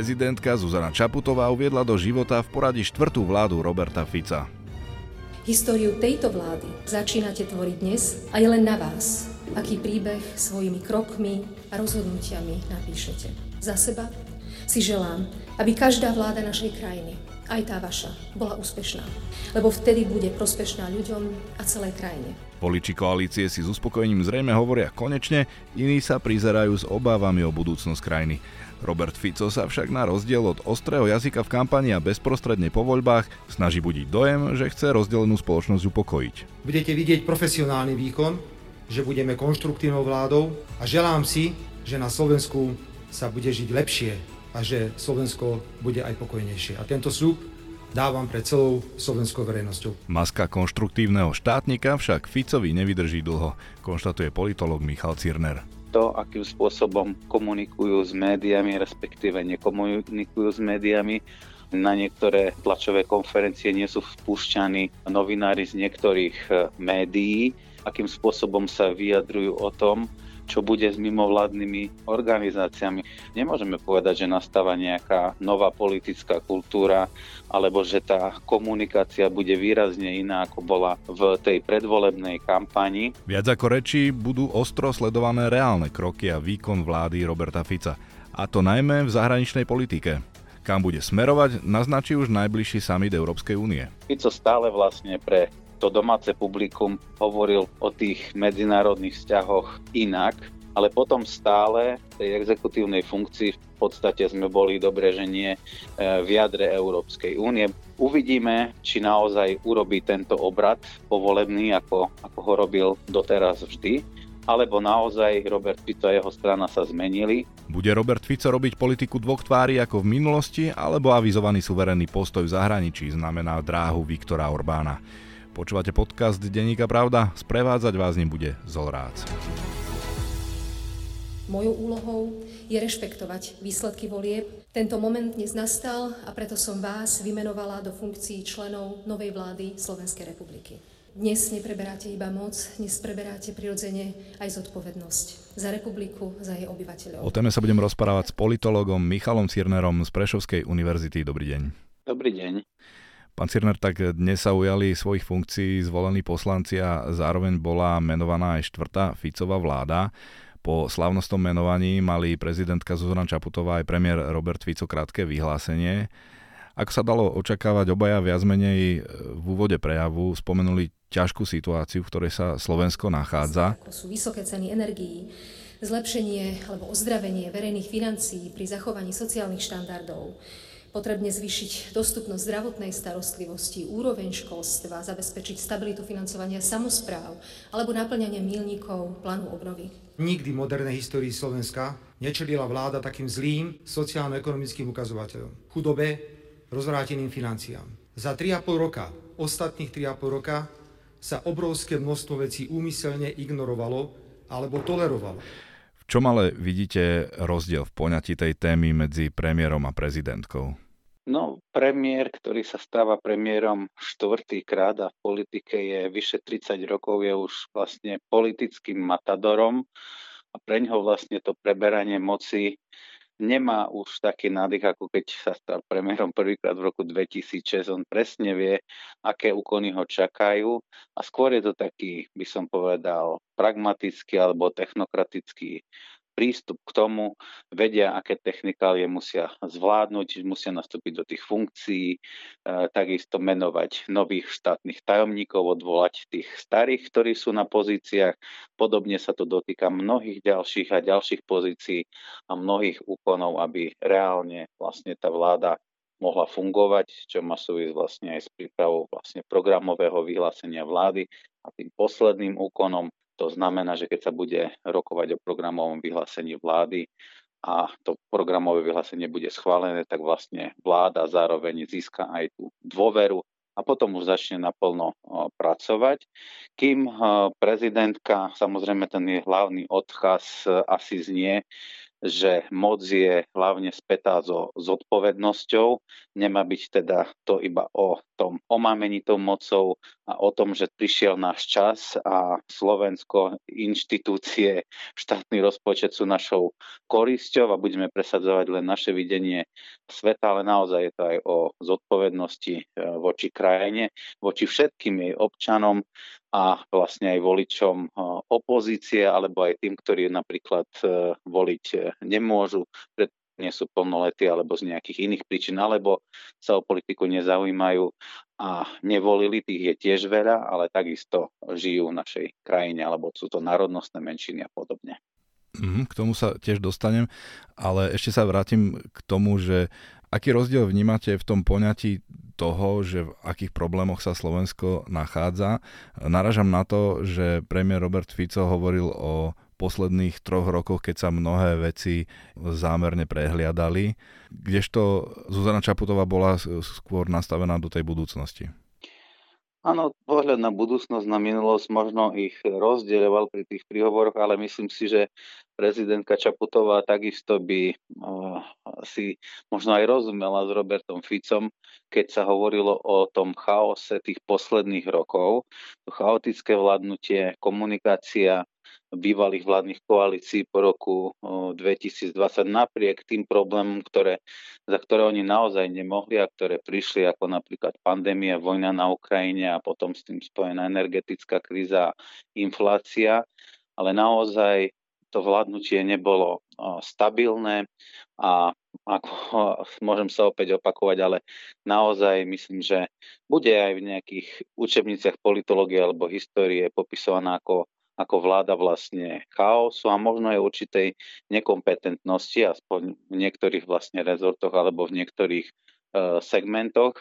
Prezidentka Zuzana Čaputová uviedla do života v poradí štvrtú vládu Roberta Fica. Históriu tejto vlády začínate tvoriť dnes a je len na vás, aký príbeh svojimi krokmi a rozhodnutiami napíšete. Za seba si želám, aby každá vláda našej krajiny, aj tá vaša, bola úspešná. Lebo vtedy bude prospešná ľuďom a celej krajine. Voliči koalície si s uspokojením zrejme hovoria konečne, iní sa prizerajú s obávami o budúcnosť krajiny. Robert Fico sa však na rozdiel od ostrého jazyka v kampani a bezprostredne po voľbách snaží budiť dojem, že chce rozdelenú spoločnosť upokojiť. Budete vidieť profesionálny výkon, že budeme konštruktívnou vládou a želám si, že na Slovensku sa bude žiť lepšie a že Slovensko bude aj pokojnejšie. A tento súb dávam pred celou slovenskou verejnosťou. Maska konštruktívneho štátnika však Ficovi nevydrží dlho, konštatuje politolog Michal Cirner to, akým spôsobom komunikujú s médiami, respektíve nekomunikujú s médiami. Na niektoré tlačové konferencie nie sú vpúšťaní novinári z niektorých e, médií, akým spôsobom sa vyjadrujú o tom, čo bude s mimovládnymi organizáciami. Nemôžeme povedať, že nastáva nejaká nová politická kultúra, alebo že tá komunikácia bude výrazne iná, ako bola v tej predvolebnej kampani. Viac ako rečí budú ostro sledované reálne kroky a výkon vlády Roberta Fica. A to najmä v zahraničnej politike. Kam bude smerovať, naznačí už najbližší summit Európskej únie. Fico stále vlastne pre to domáce publikum hovoril o tých medzinárodných vzťahoch inak, ale potom stále v tej exekutívnej funkcii v podstate sme boli dobre, že nie e, v jadre Európskej únie. Uvidíme, či naozaj urobí tento obrad povolebný, ako, ako ho robil doteraz vždy, alebo naozaj Robert Fico a jeho strana sa zmenili. Bude Robert Fico robiť politiku dvoch tvári ako v minulosti, alebo avizovaný suverénny postoj v zahraničí znamená dráhu Viktora Orbána. Počúvate podcast Denníka Pravda? Sprevádzať vás nebude Zolrác. Mojou úlohou je rešpektovať výsledky volieb. Tento moment dnes nastal a preto som vás vymenovala do funkcií členov novej vlády Slovenskej republiky. Dnes nepreberáte iba moc, dnes preberáte prirodzene aj zodpovednosť za republiku, za jej obyvateľov. O téme sa budem rozprávať s politologom Michalom Cirnerom z Prešovskej univerzity. Dobrý deň. Dobrý deň. Pán Cirner, tak dnes sa ujali svojich funkcií zvolení poslanci a zároveň bola menovaná aj štvrtá Ficová vláda. Po slavnostnom menovaní mali prezidentka Zuzana Čaputová aj premiér Robert Fico krátke vyhlásenie. Ako sa dalo očakávať, obaja viac menej v úvode prejavu spomenuli ťažkú situáciu, v ktorej sa Slovensko nachádza. Ako sú vysoké ceny energií, zlepšenie alebo ozdravenie verejných financií pri zachovaní sociálnych štandardov, potrebne zvýšiť dostupnosť zdravotnej starostlivosti, úroveň školstva, zabezpečiť stabilitu financovania samozpráv alebo naplňanie milníkov plánu obnovy. Nikdy v modernej histórii Slovenska nečelila vláda takým zlým sociálno-ekonomickým ukazovateľom. Chudobe, rozvráteným financiám. Za 3,5 roka, ostatných 3,5 roka, sa obrovské množstvo vecí úmyselne ignorovalo alebo tolerovalo. Čom ale vidíte rozdiel v poňatí tej témy medzi premiérom a prezidentkou? No, premiér, ktorý sa stáva premiérom štvrtý krát a v politike je vyše 30 rokov, je už vlastne politickým matadorom a pre ňoho vlastne to preberanie moci nemá už taký nádych, ako keď sa stal premiérom prvýkrát v roku 2006. On presne vie, aké úkony ho čakajú a skôr je to taký, by som povedal, pragmatický alebo technokratický prístup k tomu, vedia, aké technikálie musia zvládnuť, musia nastúpiť do tých funkcií, e, takisto menovať nových štátnych tajomníkov, odvolať tých starých, ktorí sú na pozíciách. Podobne sa to dotýka mnohých ďalších a ďalších pozícií a mnohých úkonov, aby reálne vlastne tá vláda mohla fungovať, čo má súvisť vlastne aj s prípravou vlastne programového vyhlásenia vlády a tým posledným úkonom to znamená, že keď sa bude rokovať o programovom vyhlásení vlády a to programové vyhlásenie bude schválené, tak vlastne vláda zároveň získa aj tú dôveru a potom už začne naplno pracovať. Kým prezidentka, samozrejme ten jej hlavný odkaz e, asi znie, že moc je hlavne spätá so zodpovednosťou. Nemá byť teda to iba o tom omámení tou mocou a o tom, že prišiel náš čas a Slovensko, inštitúcie, štátny rozpočet sú našou korisťou a budeme presadzovať len naše videnie sveta, ale naozaj je to aj o zodpovednosti e, voči krajine, voči všetkým jej občanom a vlastne aj voličom e, opozície alebo aj tým, ktorí napríklad e, voliť nemôžu, pretože nie sú plnoletí alebo z nejakých iných príčin, alebo sa o politiku nezaujímajú a nevolili, tých je tiež veľa, ale takisto žijú v našej krajine, alebo sú to národnostné menšiny a podobne. Mm, k tomu sa tiež dostanem, ale ešte sa vrátim k tomu, že aký rozdiel vnímate v tom poňatí toho, že v akých problémoch sa Slovensko nachádza. Naražam na to, že premiér Robert Fico hovoril o posledných troch rokoch, keď sa mnohé veci zámerne prehliadali, kdežto Zuzana Čaputová bola skôr nastavená do tej budúcnosti. Áno, pohľad na budúcnosť, na minulosť možno ich rozdieloval pri tých príhovoroch, ale myslím si, že prezidentka Čaputová takisto by uh, si možno aj rozumela s Robertom Ficom, keď sa hovorilo o tom chaose tých posledných rokov. To chaotické vládnutie, komunikácia bývalých vládnych koalícií po roku 2020 napriek tým problémom, ktoré, za ktoré oni naozaj nemohli a ktoré prišli ako napríklad pandémia, vojna na Ukrajine a potom s tým spojená energetická kríza inflácia. Ale naozaj to vládnutie nebolo stabilné a ako môžem sa opäť opakovať, ale naozaj myslím, že bude aj v nejakých učebniciach politológie alebo histórie popisovaná ako ako vláda vlastne chaosu a možno aj určitej nekompetentnosti, aspoň v niektorých vlastne rezortoch alebo v niektorých uh, segmentoch.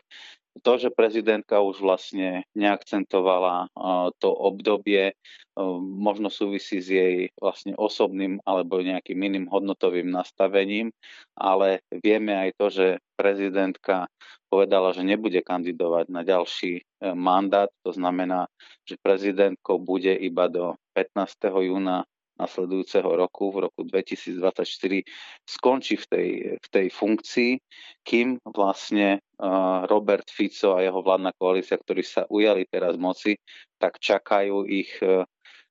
To, že prezidentka už vlastne neakcentovala uh, to obdobie, uh, možno súvisí s jej vlastne osobným alebo nejakým iným hodnotovým nastavením, ale vieme aj to, že prezidentka povedala, že nebude kandidovať na ďalší mandát. To znamená, že prezidentkou bude iba do 15. júna nasledujúceho roku, v roku 2024, skončí v tej, v tej funkcii, kým vlastne Robert Fico a jeho vládna koalícia, ktorí sa ujali teraz moci, tak čakajú ich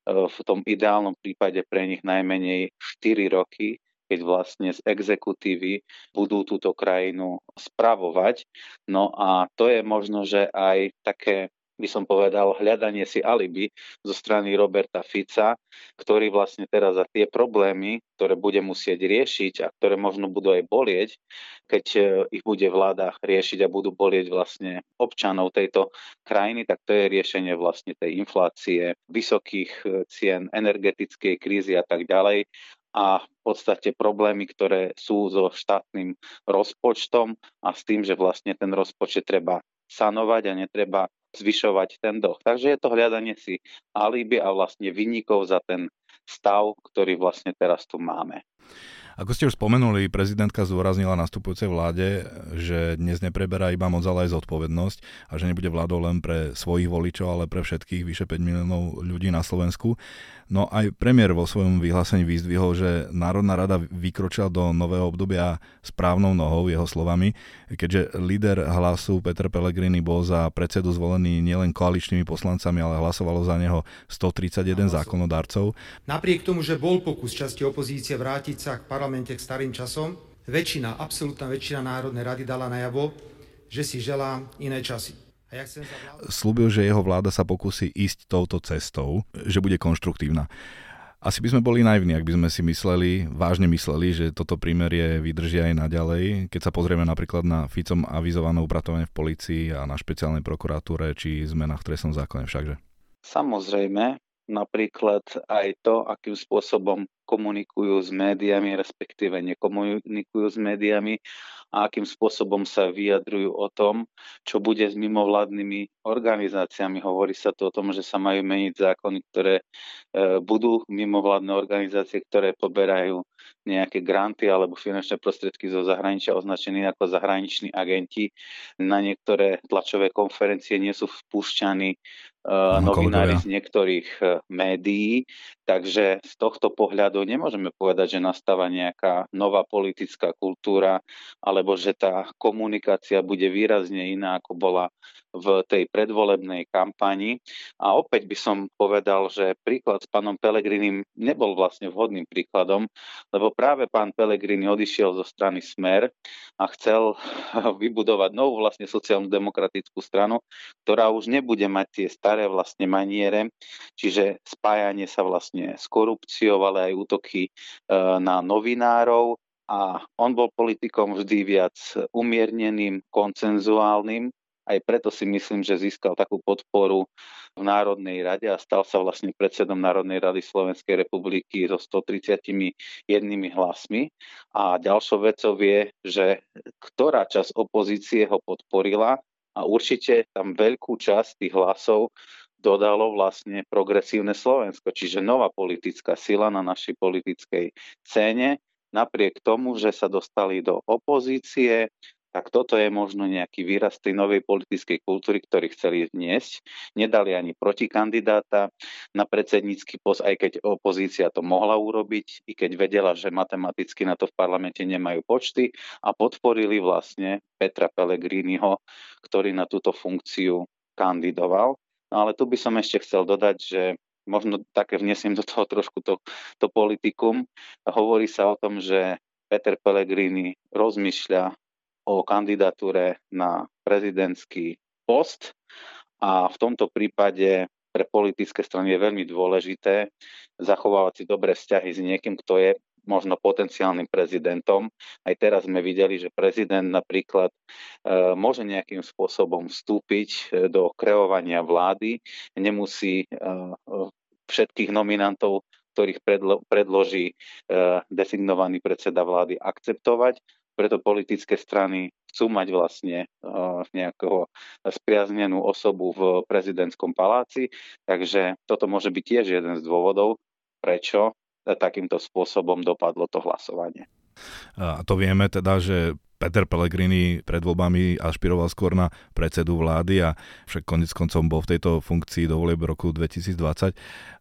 v tom ideálnom prípade pre nich najmenej 4 roky, keď vlastne z exekutívy budú túto krajinu spravovať. No a to je možno, že aj také by som povedal, hľadanie si alibi zo strany Roberta Fica, ktorý vlastne teraz za tie problémy, ktoré bude musieť riešiť a ktoré možno budú aj bolieť, keď e, ich bude vláda riešiť a budú bolieť vlastne občanov tejto krajiny, tak to je riešenie vlastne tej inflácie, vysokých e, cien, energetickej krízy a tak ďalej a v podstate problémy, ktoré sú so štátnym rozpočtom a s tým, že vlastne ten rozpočet treba sanovať a netreba zvyšovať ten dlh. Takže je to hľadanie si alibi a vlastne vynikov za ten stav, ktorý vlastne teraz tu máme. Ako ste už spomenuli, prezidentka zdôraznila nastupujúcej vláde, že dnes nepreberá iba moc, ale aj zodpovednosť a že nebude vládou len pre svojich voličov, ale pre všetkých vyše 5 miliónov ľudí na Slovensku. No aj premiér vo svojom vyhlásení vyzdvihol, že Národná rada vykročila do nového obdobia správnou nohou, jeho slovami, keďže líder hlasu Peter Pellegrini bol za predsedu zvolený nielen koaličnými poslancami, ale hlasovalo za neho 131 zákonodárcov. Napriek tomu, že bol pokus časti opozície vrátiť sa k parlamente k starým časom, väčšina, absolútna väčšina Národnej rady dala najavo, že si želá iné časy. Slúbil, že jeho vláda sa pokusí ísť touto cestou, že bude konštruktívna. Asi by sme boli naivní, ak by sme si mysleli, vážne mysleli, že toto prímerie vydržia aj naďalej. Keď sa pozrieme napríklad na Ficom avizované upratovanie v policii a na špeciálnej prokuratúre či zmenách v trestnom zákone všakže. Samozrejme, napríklad aj to, akým spôsobom komunikujú s médiami, respektíve nekomunikujú s médiami a akým spôsobom sa vyjadrujú o tom, čo bude s mimovládnymi organizáciami. Hovorí sa tu o tom, že sa majú meniť zákony, ktoré e, budú mimovládne organizácie, ktoré poberajú nejaké granty alebo finančné prostriedky zo zahraničia označení ako zahraniční agenti. Na niektoré tlačové konferencie nie sú vpúšťaní novinári z niektorých médií, takže z tohto pohľadu nemôžeme povedať, že nastáva nejaká nová politická kultúra, alebo že tá komunikácia bude výrazne iná, ako bola v tej predvolebnej kampani. A opäť by som povedal, že príklad s pánom Pelegrinim nebol vlastne vhodným príkladom, lebo práve pán Pelegrini odišiel zo strany Smer a chcel vybudovať novú vlastne sociálnu demokratickú stranu, ktorá už nebude mať tie staré vlastne maniere, čiže spájanie sa vlastne s korupciou, ale aj útoky e, na novinárov, a on bol politikom vždy viac umierneným, koncenzuálnym aj preto si myslím, že získal takú podporu v Národnej rade a stal sa vlastne predsedom Národnej rady Slovenskej republiky so 131 hlasmi. A ďalšou vecou je, že ktorá časť opozície ho podporila a určite tam veľkú časť tých hlasov dodalo vlastne progresívne Slovensko, čiže nová politická sila na našej politickej scéne, napriek tomu, že sa dostali do opozície, tak toto je možno nejaký výraz tej novej politickej kultúry, ktorý chceli vniesť. Nedali ani protikandidáta na predsednícky post, aj keď opozícia to mohla urobiť, i keď vedela, že matematicky na to v parlamente nemajú počty a podporili vlastne Petra Pellegriniho, ktorý na túto funkciu kandidoval. No ale tu by som ešte chcel dodať, že možno také vnesiem do toho trošku to, to politikum. Hovorí sa o tom, že Peter Pellegrini rozmýšľa o kandidatúre na prezidentský post. A v tomto prípade pre politické strany je veľmi dôležité zachovávať si dobré vzťahy s niekým, kto je možno potenciálnym prezidentom. Aj teraz sme videli, že prezident napríklad e, môže nejakým spôsobom vstúpiť e, do kreovania vlády, nemusí e, všetkých nominantov ktorých predlo- predloží e, designovaný predseda vlády akceptovať, preto politické strany chcú mať vlastne uh, nejakého spriaznenú osobu v prezidentskom paláci, takže toto môže byť tiež jeden z dôvodov, prečo takýmto spôsobom dopadlo to hlasovanie. A to vieme teda, že Peter Pellegrini pred voľbami ašpiroval skôr na predsedu vlády a však konec koncom bol v tejto funkcii do volieb roku 2020.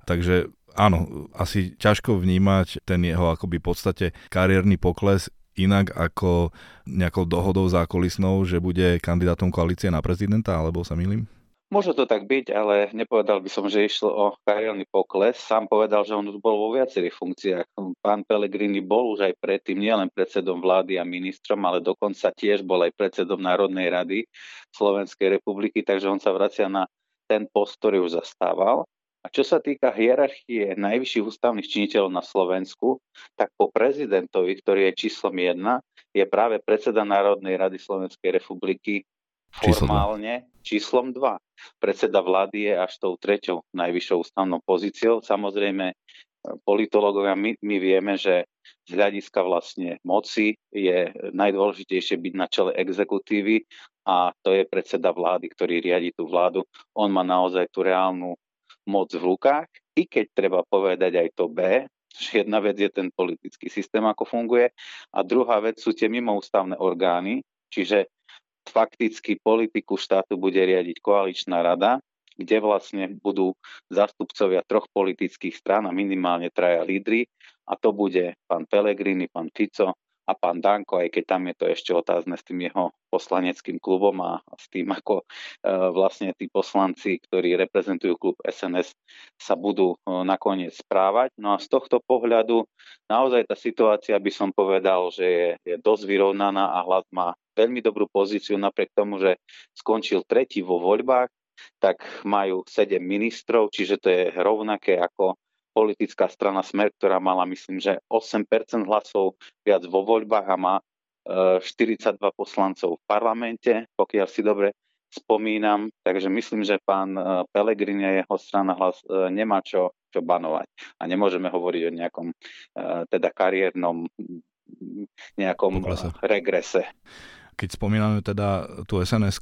Takže áno, asi ťažko vnímať ten jeho akoby podstate kariérny pokles inak ako nejakou dohodou zákulisnou, že bude kandidátom koalície na prezidenta, alebo sa milím? Môže to tak byť, ale nepovedal by som, že išlo o kariérny pokles. Sám povedal, že on už bol vo viacerých funkciách. Pán Pellegrini bol už aj predtým nielen predsedom vlády a ministrom, ale dokonca tiež bol aj predsedom Národnej rady Slovenskej republiky, takže on sa vracia na ten post, ktorý už zastával. A čo sa týka hierarchie najvyšších ústavných činiteľov na Slovensku, tak po prezidentovi, ktorý je číslom 1, je práve predseda Národnej rady Slovenskej republiky formálne číslom 2. Predseda vlády je až tou treťou najvyššou ústavnou pozíciou. Samozrejme, politológovia, my, my vieme, že z hľadiska vlastne moci je najdôležitejšie byť na čele exekutívy a to je predseda vlády, ktorý riadi tú vládu. On má naozaj tú reálnu moc v rukách, i keď treba povedať aj to B, že jedna vec je ten politický systém, ako funguje, a druhá vec sú tie mimoústavné orgány, čiže fakticky politiku štátu bude riadiť koaličná rada, kde vlastne budú zastupcovia troch politických strán a minimálne traja lídry a to bude pán Pelegrini, pán Fico a pán Danko, aj keď tam je to ešte otázne s tým jeho poslaneckým klubom a s tým, ako e, vlastne tí poslanci, ktorí reprezentujú klub SNS, sa budú e, nakoniec správať. No a z tohto pohľadu naozaj tá situácia by som povedal, že je, je dosť vyrovnaná a hlas má veľmi dobrú pozíciu napriek tomu, že skončil tretí vo voľbách, tak majú sedem ministrov, čiže to je rovnaké ako politická strana Smer, ktorá mala myslím, že 8% hlasov viac vo voľbách a má 42 e, poslancov v parlamente, pokiaľ si dobre spomínam. Takže myslím, že pán e, Pelegrini a jeho strana hlas e, nemá čo, čo banovať. A nemôžeme hovoriť o nejakom teda kariérnom nejakom Poklesa. regrese. Keď spomíname teda tú sns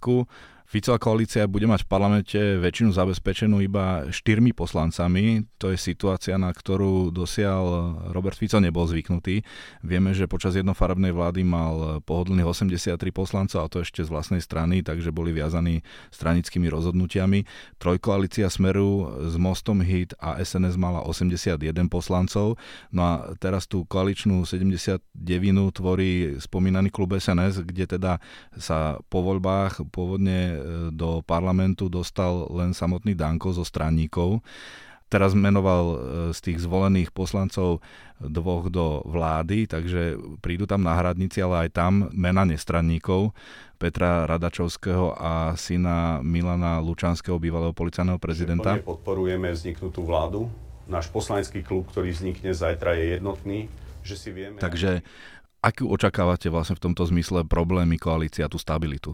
Ficová koalícia bude mať v parlamente väčšinu zabezpečenú iba štyrmi poslancami. To je situácia, na ktorú dosiaľ Robert Fico nebol zvyknutý. Vieme, že počas jednofarebnej vlády mal pohodlných 83 poslancov, a to ešte z vlastnej strany, takže boli viazaní stranickými rozhodnutiami. Trojkoalícia Smeru s Mostom Hit a SNS mala 81 poslancov. No a teraz tú koaličnú 79 tvorí spomínaný klub SNS, kde teda sa po voľbách pôvodne do parlamentu dostal len samotný Danko zo stranníkov. Teraz menoval e, z tých zvolených poslancov dvoch do vlády, takže prídu tam náhradníci, ale aj tam mena nestranníkov. Petra Radačovského a syna Milana Lučanského, bývalého policajného prezidenta. Podporujeme vzniknutú vládu. Náš poslanecký klub, ktorý vznikne zajtra, je jednotný, že si vieme... Takže akú očakávate vlastne v tomto zmysle problémy koalície a tú stabilitu?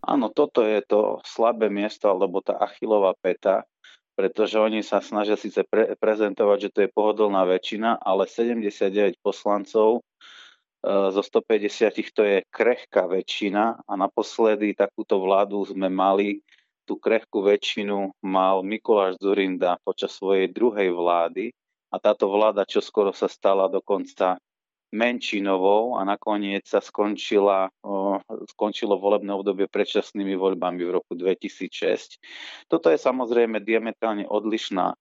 Áno, toto je to slabé miesto, alebo tá achilová peta, pretože oni sa snažia síce pre, prezentovať, že to je pohodlná väčšina, ale 79 poslancov e, zo 150 to je krehká väčšina a naposledy takúto vládu sme mali, tú krehkú väčšinu mal Mikuláš Zurinda počas svojej druhej vlády a táto vláda čo skoro sa stala dokonca menšinovou a nakoniec sa skončila, skončilo volebné obdobie predčasnými voľbami v roku 2006. Toto je samozrejme diametrálne odlišná e,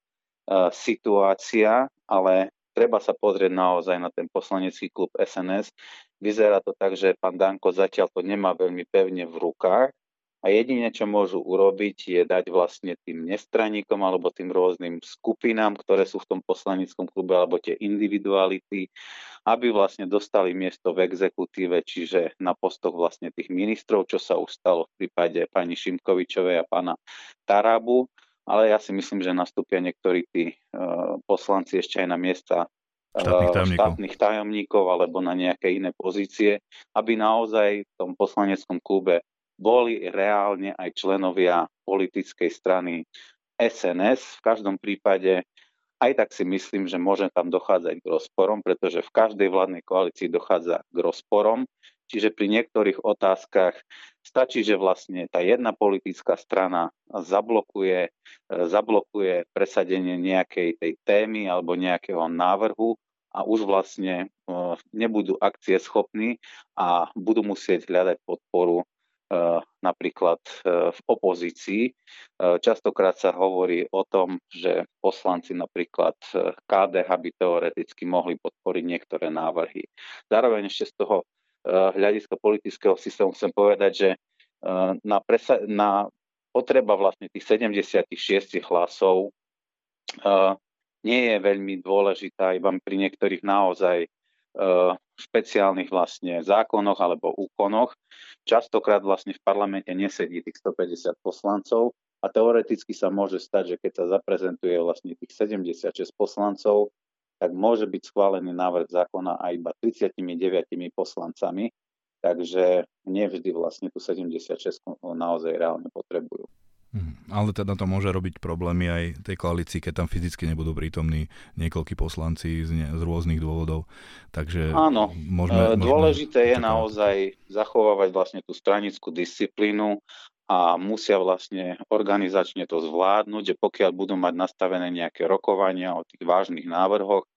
situácia, ale treba sa pozrieť naozaj na ten poslanecký klub SNS. Vyzerá to tak, že pán Danko zatiaľ to nemá veľmi pevne v rukách a jedine, čo môžu urobiť, je dať vlastne tým nestraníkom alebo tým rôznym skupinám, ktoré sú v tom poslanickom klube, alebo tie individuality, aby vlastne dostali miesto v exekutíve, čiže na postoch vlastne tých ministrov, čo sa už stalo v prípade pani Šimkovičovej a pána Tarabu. Ale ja si myslím, že nastúpia niektorí tí uh, poslanci ešte aj na miesta štátnych tajomníkov. štátnych tajomníkov alebo na nejaké iné pozície, aby naozaj v tom poslaneckom klube boli reálne aj členovia politickej strany SNS. V každom prípade aj tak si myslím, že môže tam dochádzať k rozporom, pretože v každej vládnej koalícii dochádza k rozporom. Čiže pri niektorých otázkach stačí, že vlastne tá jedna politická strana zablokuje, zablokuje presadenie nejakej tej témy alebo nejakého návrhu a už vlastne e, nebudú akcie schopní a budú musieť hľadať podporu Eh, napríklad eh, v opozícii. Eh, častokrát sa hovorí o tom, že poslanci napríklad KDH by teoreticky mohli podporiť niektoré návrhy. Zároveň ešte z toho hľadiska politického systému chcem povedať, že na, presa- na potreba vlastne tých 76 hlasov nie je veľmi dôležitá, iba pri niektorých naozaj špeciálnych vlastne zákonoch alebo úkonoch. Častokrát vlastne v parlamente nesedí tých 150 poslancov a teoreticky sa môže stať, že keď sa zaprezentuje vlastne tých 76 poslancov, tak môže byť schválený návrh zákona aj iba 39 poslancami, takže nevždy vlastne tú 76 naozaj reálne potrebujú. Mhm. Ale teda to môže robiť problémy aj tej koalícii, keď tam fyzicky nebudú prítomní niekoľkí poslanci z, ne, z rôznych dôvodov. Takže Áno, môžeme, dôležité môžeme je naozaj zachovávať vlastne tú stranickú disciplínu a musia vlastne organizačne to zvládnuť, že pokiaľ budú mať nastavené nejaké rokovania o tých vážnych návrhoch,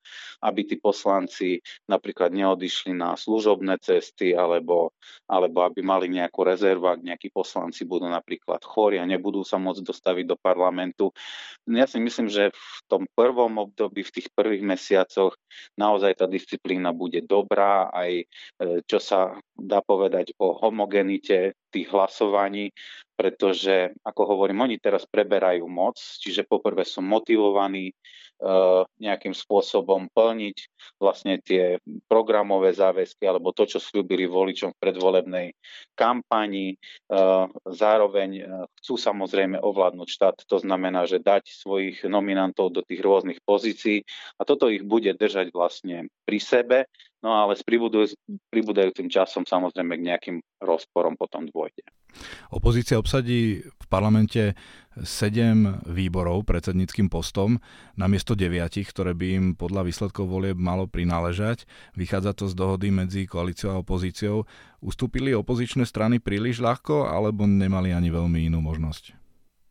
aby tí poslanci napríklad neodišli na služobné cesty alebo, alebo aby mali nejakú rezervu, ak nejakí poslanci budú napríklad chorí a nebudú sa môcť dostaviť do parlamentu. Ja si myslím, že v tom prvom období, v tých prvých mesiacoch naozaj tá disciplína bude dobrá, aj e, čo sa dá povedať o homogenite tých hlasovaní, pretože, ako hovorím, oni teraz preberajú moc, čiže poprvé sú motivovaní uh, nejakým spôsobom plniť vlastne tie programové záväzky alebo to, čo slúbili voličom v predvolebnej kampani. Uh, zároveň uh, chcú samozrejme ovládnuť štát, to znamená, že dať svojich nominantov do tých rôznych pozícií a toto ich bude držať vlastne pri sebe No ale s pribudujúcim časom samozrejme k nejakým rozporom potom dôjde. Opozícia obsadí v parlamente sedem výborov predsedníckým postom namiesto deviatich, ktoré by im podľa výsledkov volieb malo prináležať. Vychádza to z dohody medzi koalíciou a opozíciou. Ustúpili opozičné strany príliš ľahko alebo nemali ani veľmi inú možnosť?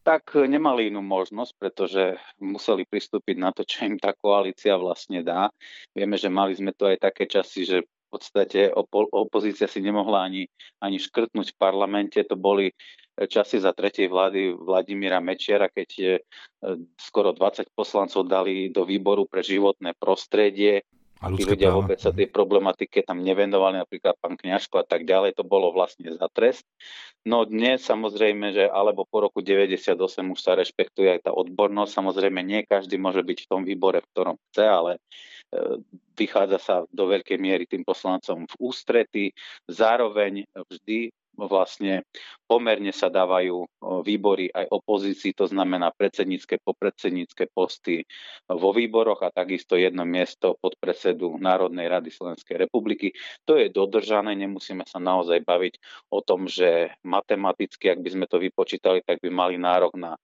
Tak nemali inú možnosť, pretože museli pristúpiť na to, čo im tá koalícia vlastne dá. Vieme, že mali sme to aj také časy, že v podstate opozícia si nemohla ani, ani škrtnúť v parlamente. To boli časy za tretej vlády Vladimíra Mečiara, keď je skoro 20 poslancov dali do výboru pre životné prostredie a tí ľudia práva. vôbec sa tej problematike tam nevenovali, napríklad pán Kňažko a tak ďalej, to bolo vlastne za trest. No dnes samozrejme, že alebo po roku 98 už sa rešpektuje aj tá odbornosť, samozrejme nie každý môže byť v tom výbore, v ktorom chce, ale e, vychádza sa do veľkej miery tým poslancom v ústrety. Zároveň vždy vlastne pomerne sa dávajú výbory aj opozícii, to znamená predsednícke, popredsednícke posty vo výboroch a takisto jedno miesto pod predsedu Národnej rady Slovenskej republiky. To je dodržané, nemusíme sa naozaj baviť o tom, že matematicky, ak by sme to vypočítali, tak by mali nárok na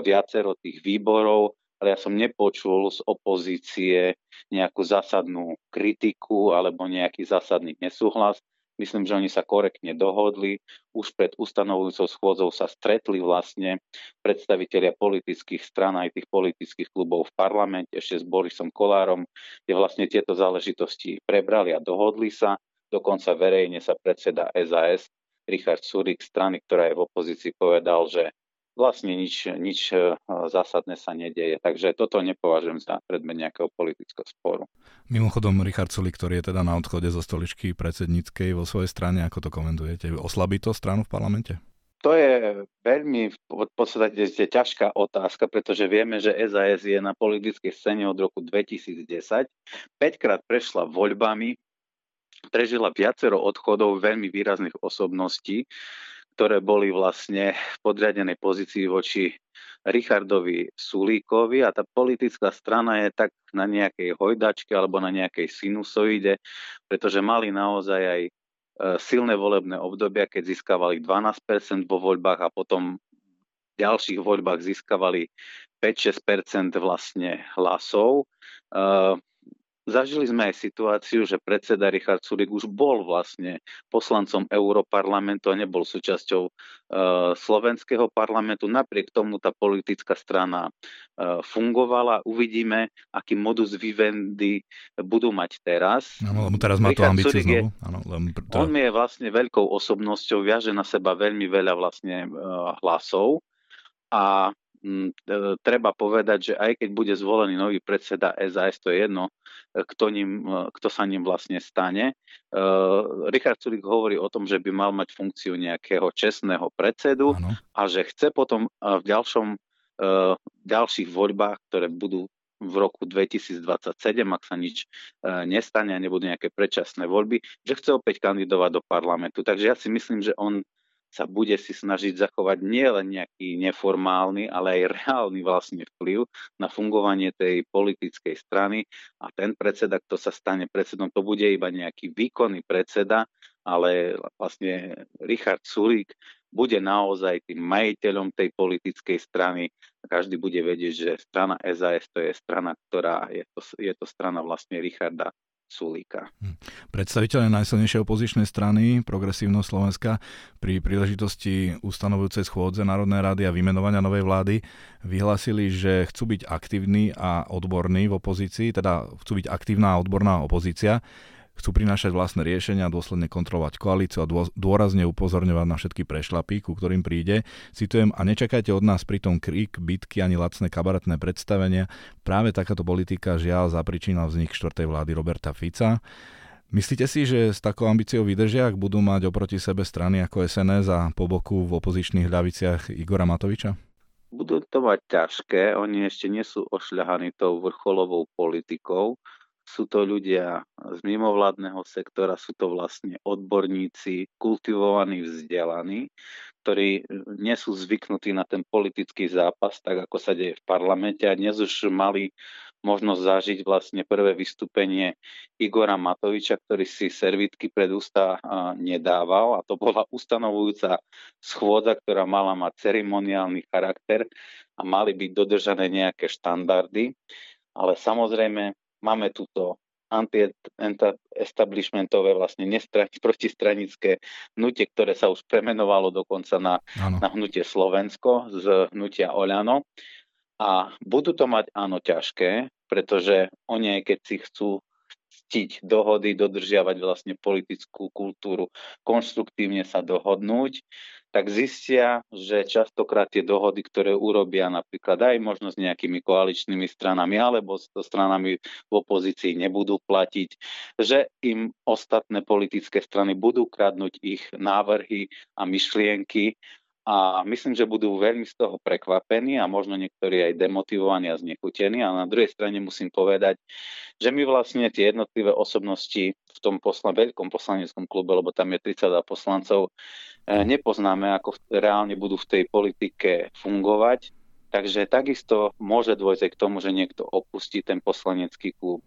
viacero tých výborov, ale ja som nepočul z opozície nejakú zásadnú kritiku alebo nejaký zásadný nesúhlas. Myslím, že oni sa korektne dohodli. Už pred ustanovujúcou schôdzou sa stretli vlastne predstavitelia politických stran aj tých politických klubov v parlamente ešte s Borisom Kolárom, kde vlastne tieto záležitosti prebrali a dohodli sa. Dokonca verejne sa predseda SAS Richard Surik strany, ktorá je v opozícii, povedal, že vlastne nič, nič e, zásadné sa nedieje. Takže toto nepovažujem za predmet nejakého politického sporu. Mimochodom, Richard Sulik, ktorý je teda na odchode zo stoličky predsedníckej vo svojej strane, ako to komentujete? Oslabí to stranu v parlamente? To je veľmi v podstate ťažká otázka, pretože vieme, že SAS je na politickej scéne od roku 2010. 5 krát prešla voľbami, prežila viacero odchodov veľmi výrazných osobností ktoré boli vlastne v podriadenej pozícii voči Richardovi Sulíkovi a tá politická strana je tak na nejakej hojdačke alebo na nejakej sinusoide, pretože mali naozaj aj e, silné volebné obdobia, keď získavali 12% vo voľbách a potom v ďalších voľbách získavali 5-6% vlastne hlasov. E, Zažili sme aj situáciu, že predseda Richard Sulik už bol vlastne poslancom Európarlamentu a nebol súčasťou uh, slovenského parlamentu. Napriek tomu tá politická strana uh, fungovala. Uvidíme, aký modus vivendi budú mať teraz. Áno, lebo teraz má Richard to ambíciu znovu. Len to... On je vlastne veľkou osobnosťou, viaže na seba veľmi veľa vlastne uh, hlasov a e, treba povedať, že aj keď bude zvolený nový predseda SAS, to je jedno, e, kto, ním, e, kto sa ním vlastne stane. Richard Sulik hovorí o tom, že by mal mať funkciu nejakého čestného predsedu ano. a že chce potom v ďalšom, ďalších voľbách, ktoré budú v roku 2027, ak sa nič nestane a nebudú nejaké predčasné voľby, že chce opäť kandidovať do parlamentu. Takže ja si myslím, že on sa bude si snažiť zachovať nielen nejaký neformálny, ale aj reálny vlastne vplyv na fungovanie tej politickej strany a ten predseda, kto sa stane predsedom, to bude iba nejaký výkonný predseda, ale vlastne Richard Sulík bude naozaj tým majiteľom tej politickej strany. Každý bude vedieť, že strana SAS to je strana, ktorá je to, je to strana vlastne Richarda Sulíka. Hm. Predstaviteľe najsilnejšej opozičnej strany Progresívno Slovenska pri príležitosti ustanovujúcej schôdze Národnej rady a vymenovania novej vlády vyhlásili, že chcú byť aktívni a odborní v opozícii, teda chcú byť aktívna a odborná opozícia Chcú prinášať vlastné riešenia, dôsledne kontrolovať koalíciu a dôrazne upozorňovať na všetky prešlapy, ku ktorým príde. Citujem, a nečakajte od nás pritom krík, bitky ani lacné kabaretné predstavenia. Práve takáto politika žiaľ zapričínala vznik štvrtej vlády Roberta Fica. Myslíte si, že s takou ambíciou vydržia, ak budú mať oproti sebe strany ako SNS a po boku v opozičných ľaviciach Igora Matoviča? Budú to mať ťažké, oni ešte nie sú ošľahaní tou vrcholovou politikou sú to ľudia z mimovládneho sektora, sú to vlastne odborníci, kultivovaní, vzdelaní, ktorí nie sú zvyknutí na ten politický zápas, tak ako sa deje v parlamente a dnes už mali možnosť zažiť vlastne prvé vystúpenie Igora Matoviča, ktorý si servitky pred ústa nedával a to bola ustanovujúca schôdza, ktorá mala mať ceremoniálny charakter a mali byť dodržané nejaké štandardy. Ale samozrejme máme túto anti-establishmentové, vlastne protistranické hnutie, ktoré sa už premenovalo dokonca na, na hnutie Slovensko z hnutia Oľano. A budú to mať áno ťažké, pretože oni, keď si chcú ctiť dohody, dodržiavať vlastne politickú kultúru, konštruktívne sa dohodnúť, tak zistia, že častokrát tie dohody, ktoré urobia napríklad aj možno s nejakými koaličnými stranami alebo s stranami v opozícii nebudú platiť, že im ostatné politické strany budú kradnúť ich návrhy a myšlienky a myslím, že budú veľmi z toho prekvapení a možno niektorí aj demotivovaní a znechutení. A na druhej strane musím povedať, že my vlastne tie jednotlivé osobnosti v tom posla, veľkom poslaneckom klube, lebo tam je 32 poslancov, eh, nepoznáme, ako reálne budú v tej politike fungovať. Takže takisto môže dôjsť k tomu, že niekto opustí ten poslanecký klub,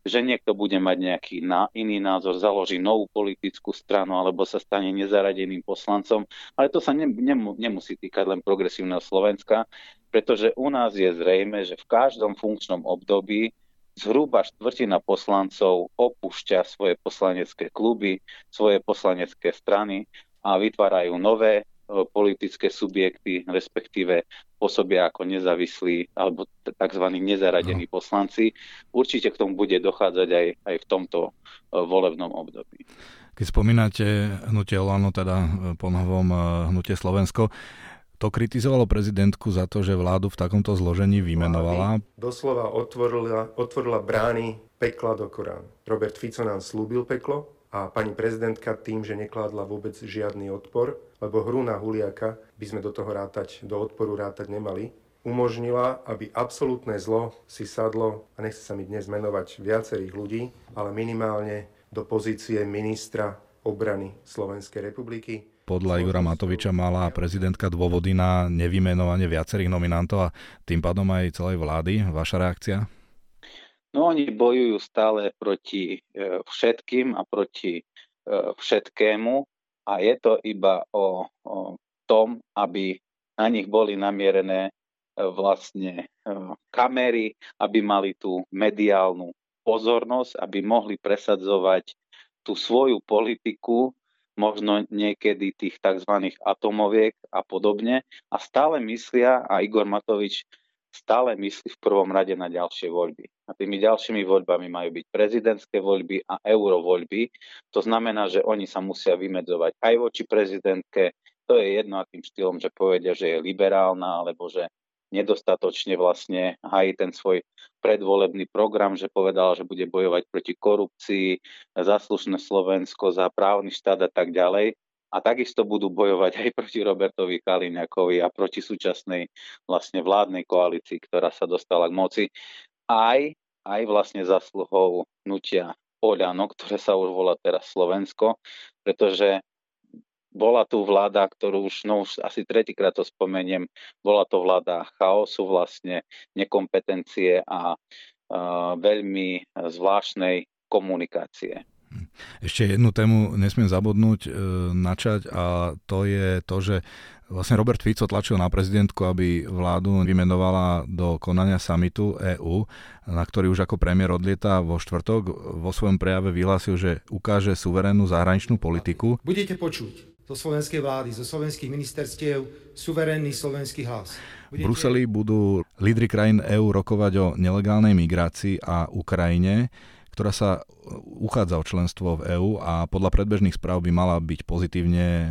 že niekto bude mať nejaký na, iný názor, založí novú politickú stranu alebo sa stane nezaradeným poslancom. Ale to sa ne, ne, nemusí týkať len progresívneho Slovenska, pretože u nás je zrejme, že v každom funkčnom období zhruba štvrtina poslancov opúšťa svoje poslanecké kluby, svoje poslanecké strany a vytvárajú nové politické subjekty, respektíve pôsobia ako nezávislí alebo tzv. nezaradení no. poslanci. Určite k tomu bude dochádzať aj, aj v tomto e, volebnom období. Keď spomínate hnutie Olano, teda e, po novom hnutie Slovensko, to kritizovalo prezidentku za to, že vládu v takomto zložení vymenovala. Doslova otvorila, otvorila brány pekla do Korán. Robert Fico nám slúbil peklo a pani prezidentka tým, že nekládla vôbec žiadny odpor, lebo hru na Huliaka by sme do toho rátať, do odporu rátať nemali, umožnila, aby absolútne zlo si sadlo, a nechce sa mi dnes menovať viacerých ľudí, ale minimálne do pozície ministra obrany Slovenskej republiky. Podľa Igora Matoviča mala prezidentka dôvody na nevymenovanie viacerých nominantov a tým pádom aj celej vlády. Vaša reakcia? No oni bojujú stále proti e, všetkým a proti e, všetkému a je to iba o, o tom, aby na nich boli namierené e, vlastne e, kamery, aby mali tú mediálnu pozornosť, aby mohli presadzovať tú svoju politiku, možno niekedy tých tzv. atomoviek a podobne. A stále myslia, a Igor Matovič stále myslí v prvom rade na ďalšie voľby. A tými ďalšími voľbami majú byť prezidentské voľby a eurovoľby. To znamená, že oni sa musia vymedzovať aj voči prezidentke. To je jedno akým štýlom, že povedia, že je liberálna, alebo že nedostatočne vlastne hají ten svoj predvolebný program, že povedal, že bude bojovať proti korupcii, za slušné Slovensko, za právny štát a tak ďalej a takisto budú bojovať aj proti Robertovi Kaliňakovi a proti súčasnej vlastne vládnej koalícii, ktorá sa dostala k moci, aj, aj vlastne zasluhou nutia Oľano, ktoré sa už volá teraz Slovensko, pretože bola tu vláda, ktorú už, no už asi tretíkrát to spomeniem, bola to vláda chaosu vlastne, nekompetencie a uh, veľmi zvláštnej komunikácie. Ešte jednu tému nesmiem zabudnúť, e, načať a to je to, že vlastne Robert Fico tlačil na prezidentku, aby vládu vymenovala do konania samitu EÚ, na ktorý už ako premiér odlieta vo štvrtok. Vo svojom prejave vyhlásil, že ukáže suverénnu zahraničnú politiku. Budete počuť zo slovenskej vlády, zo slovenských ministerstiev suverénny slovenský hlas. Budete... V Bruseli budú lídry krajín EÚ rokovať o nelegálnej migrácii a Ukrajine ktorá sa e, uchádza o členstvo v EÚ a podľa predbežných správ by mala byť pozitívne e,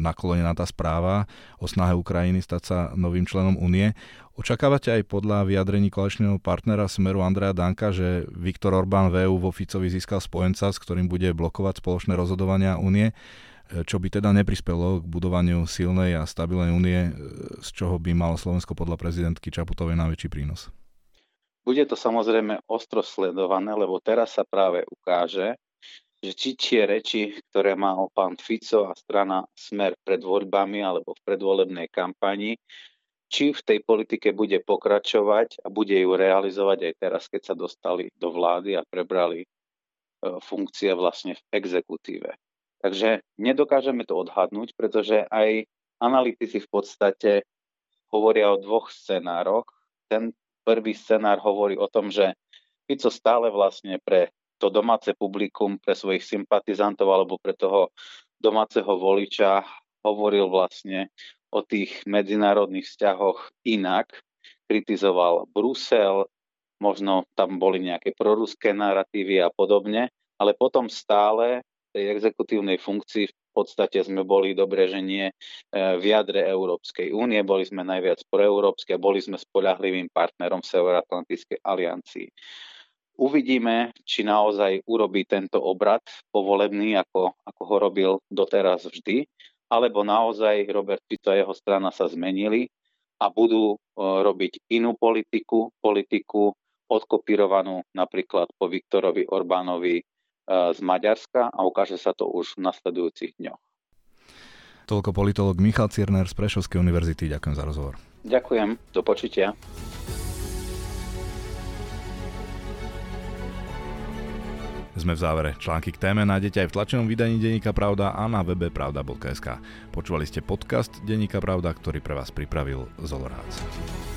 naklonená tá správa o snahe Ukrajiny stať sa novým členom únie. Očakávate aj podľa vyjadrení koaličného partnera Smeru Andreja Danka, že Viktor Orbán v EÚ vo Ficovi získal spojenca, s ktorým bude blokovať spoločné rozhodovania únie, e, čo by teda neprispelo k budovaniu silnej a stabilnej únie, z čoho by malo Slovensko podľa prezidentky Čaputovej najväčší prínos? Bude to samozrejme ostro sledované, lebo teraz sa práve ukáže, že či tie reči, ktoré mal pán Fico a strana Smer pred voľbami alebo v predvolebnej kampani, či v tej politike bude pokračovať a bude ju realizovať aj teraz, keď sa dostali do vlády a prebrali e, funkcie vlastne v exekutíve. Takže nedokážeme to odhadnúť, pretože aj analytici v podstate hovoria o dvoch scenároch. Ten prvý scenár hovorí o tom, že Fico stále vlastne pre to domáce publikum, pre svojich sympatizantov alebo pre toho domáceho voliča hovoril vlastne o tých medzinárodných vzťahoch inak. Kritizoval Brusel, možno tam boli nejaké proruské narratívy a podobne, ale potom stále v tej exekutívnej funkcii v podstate sme boli dobre, že nie e, v jadre Európskej únie, boli sme najviac proeurópske a boli sme spolahlivým partnerom v Severoatlantickej aliancii. Uvidíme, či naozaj urobí tento obrad povolebný, ako, ako ho robil doteraz vždy, alebo naozaj Robert Fico a jeho strana sa zmenili a budú e, robiť inú politiku, politiku odkopírovanú napríklad po Viktorovi Orbánovi z Maďarska a ukáže sa to už v nasledujúcich dňoch. Toľko politolog Michal Cierner z Prešovskej univerzity. Ďakujem za rozhovor. Ďakujem, do počutia. Sme v závere. Články k téme nájdete aj v tlačenom vydaní Deníka Pravda a na webe pravda.sk. Počúvali ste podcast Deníka Pravda, ktorý pre vás pripravil Zolorác.